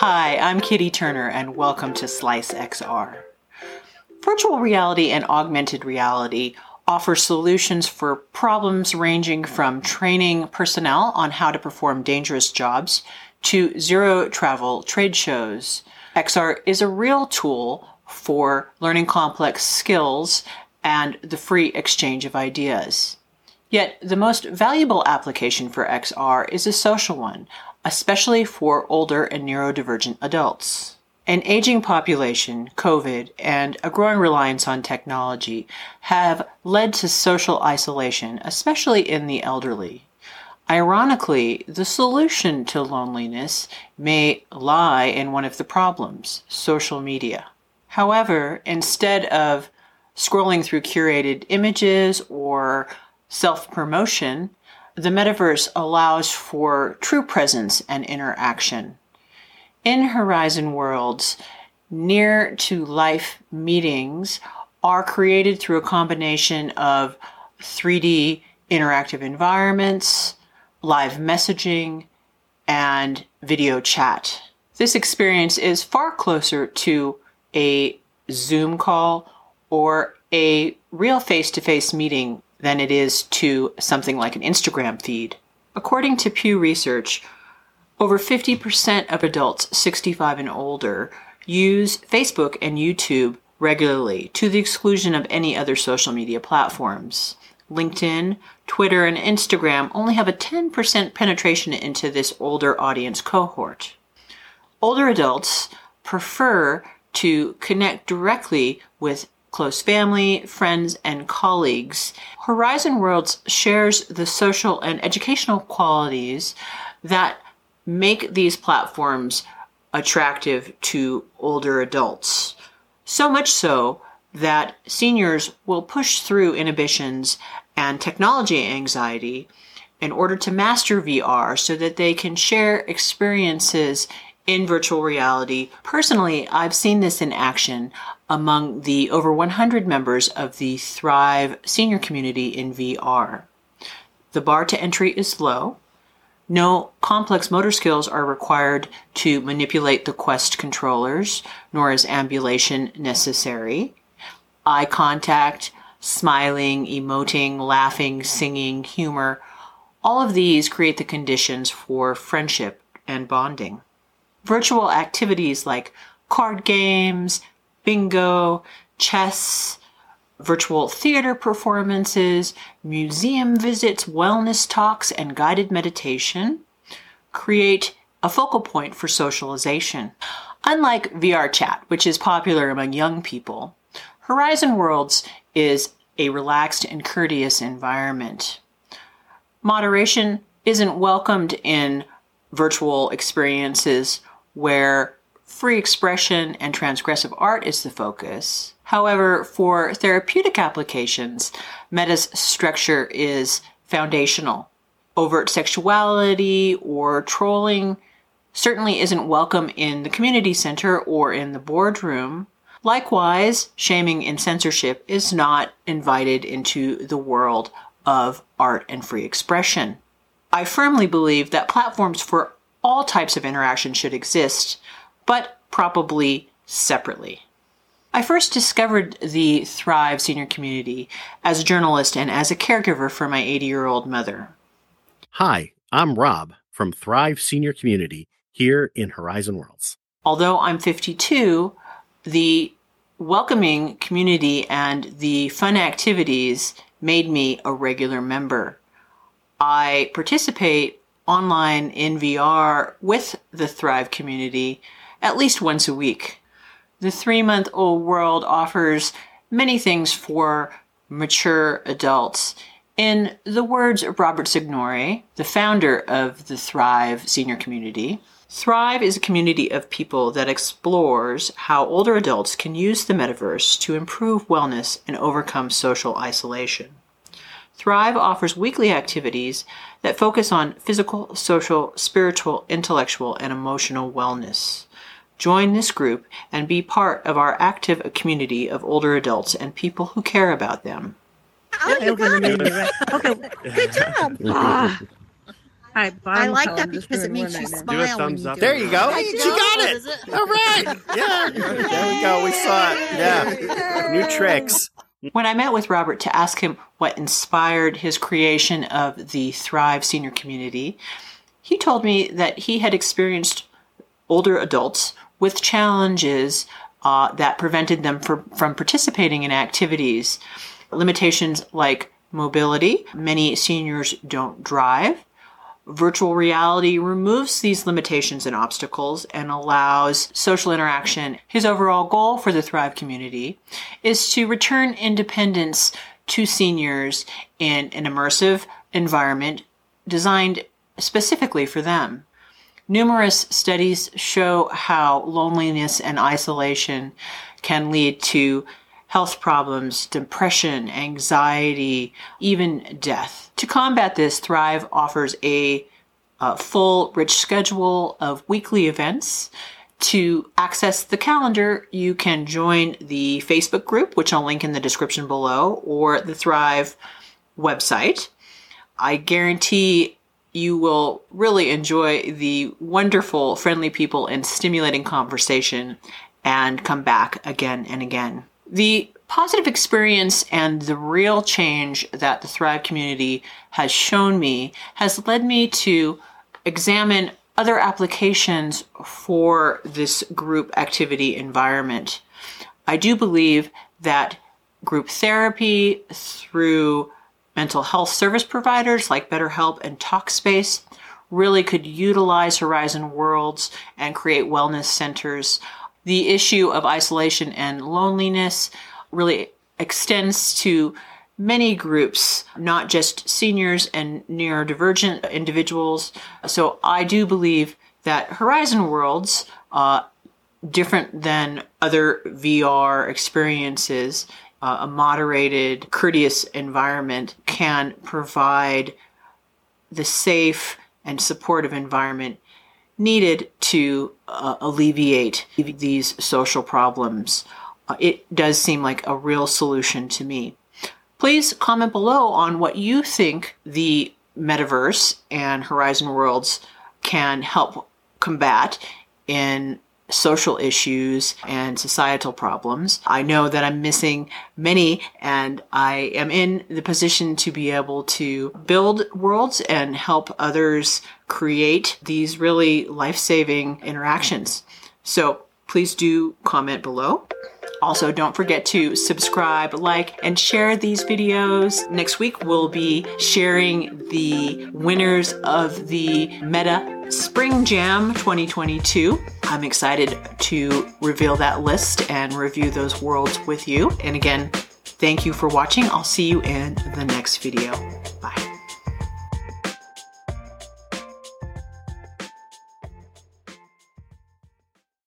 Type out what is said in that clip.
Hi, I'm Kitty Turner, and welcome to Sliice XR. Virtual reality and augmented reality offer solutions for problems ranging from training personnel on how to perform dangerous jobs to zero travel trade shows. XR is a real tool for learning complex skills and the free exchange of ideas. Yet, the most valuable application for XR is a social one, especially for older and neurodivergent adults. An aging population, COVID, and a growing reliance on technology have led to social isolation, especially in the elderly. Ironically, the solution to loneliness may lie in one of the problems social media. However, instead of scrolling through curated images or self promotion, the metaverse allows for true presence and interaction. In Horizon Worlds, near to life meetings are created through a combination of 3D interactive environments, live messaging, and video chat. This experience is far closer to a Zoom call or a real face to face meeting than it is to something like an Instagram feed. According to Pew Research, over 50% of adults 65 and older use Facebook and YouTube regularly, to the exclusion of any other social media platforms. LinkedIn, Twitter, and Instagram only have a 10% penetration into this older audience cohort. Older adults prefer to connect directly with close family, friends, and colleagues. Horizon Worlds shares the social and educational qualities that make these platforms attractive to older adults. So much so that seniors will push through inhibitions and technology anxiety in order to master VR so that they can share experiences in virtual reality. Personally, I've seen this in action among the over 100 members of the Thrive senior community in VR. The bar to entry is low. No complex motor skills are required to manipulate the Quest controllers, nor is ambulation necessary. Eye contact, smiling, emoting, laughing, singing, humor, all of these create the conditions for friendship and bonding. Virtual activities like card games, bingo, chess, virtual theater performances, museum visits, wellness talks, and guided meditation create a focal point for socialization. Unlike VR chat, which is popular among young people, Horizon Worlds is a relaxed and courteous environment. Moderation isn't welcomed in virtual experiences where free expression and transgressive art is the focus. However, for therapeutic applications, meta's structure is foundational. Overt sexuality or trolling certainly isn't welcome in the community center or in the boardroom. Likewise, shaming and censorship is not invited into the world of art and free expression. I firmly believe that platforms for all types of interaction should exist, but probably separately. I first discovered the Thrive senior community as a journalist and as a caregiver for my 80 year old mother. Hi, I'm Rob from Thrive Senior Community here in Horizon Worlds. Although I'm 52, the welcoming community and the fun activities made me a regular member. I participate online in VR with the Thrive community at least once a week. The three month old world offers many things for mature adults. In the words of Robert Signore, the founder of the Thrive senior community, Thrive is a community of people that explores how older adults can use the metaverse to improve wellness and overcome social isolation. Thrive offers weekly activities that focus on physical, social, spiritual, intellectual, and emotional wellness. Join this group and be part of our active community of older adults and people who care about them. Oh, you got it. Okay, good job. Ah. Hi, I like that because it makes you smile. Do a when thumbs you up. do There it. you go. There She you go. got What it. is it? All right. Yeah. There we go. We saw it. Yeah. New tricks. When I met with Robert to ask him what inspired his creation of the Thrive senior community, he told me that he had experienced older adults with challenges uh, that prevented them for, from participating in activities. Limitations like mobility, many seniors don't drive. Virtual reality removes these limitations and obstacles and allows social interaction. His overall goal for the Thrive community is to return independence to seniors in an immersive environment designed specifically for them. Numerous studies show how loneliness and isolation can lead to health problems, depression, anxiety, even death. To combat this, Thrive offers a, uh full, rich schedule of weekly events. To access the calendar, you can join the Facebook group, which I'll link in the description below, or the Thrive website. I guarantee you will really enjoy the wonderful, friendly people and stimulating conversation and come back again and again. The positive experience and the real change that the Thrive community has shown me has led me to examine other applications for this group activity environment. I do believe that group therapy through mental health service providers like BetterHelp and Talkspace really could utilize Horizon Worlds and create wellness centers. The issue of isolation and loneliness really extends to many groups, not just seniors and neurodivergent individuals. So I do believe that Horizon Worlds, uh, different than other VR experiences, uh, a moderated, courteous environment can provide the safe and supportive environment needed to uh, alleviate these social problems. Uh, it does seem like a real solution to me. Please comment below on what you think the metaverse and Horizon Worlds can help combat in social issues and societal problems. I know that I'm missing many, and I am in the position to be able to build worlds and help others create these really life saving interactions. So please do comment below. Also, don't forget to subscribe, like, and share these videos. Next week, we'll be sharing the winners of the Meta Spring Jam 2022. I'm excited to reveal that list and review those worlds with you. And again, thank you for watching. I'll see you in the next video. Bye.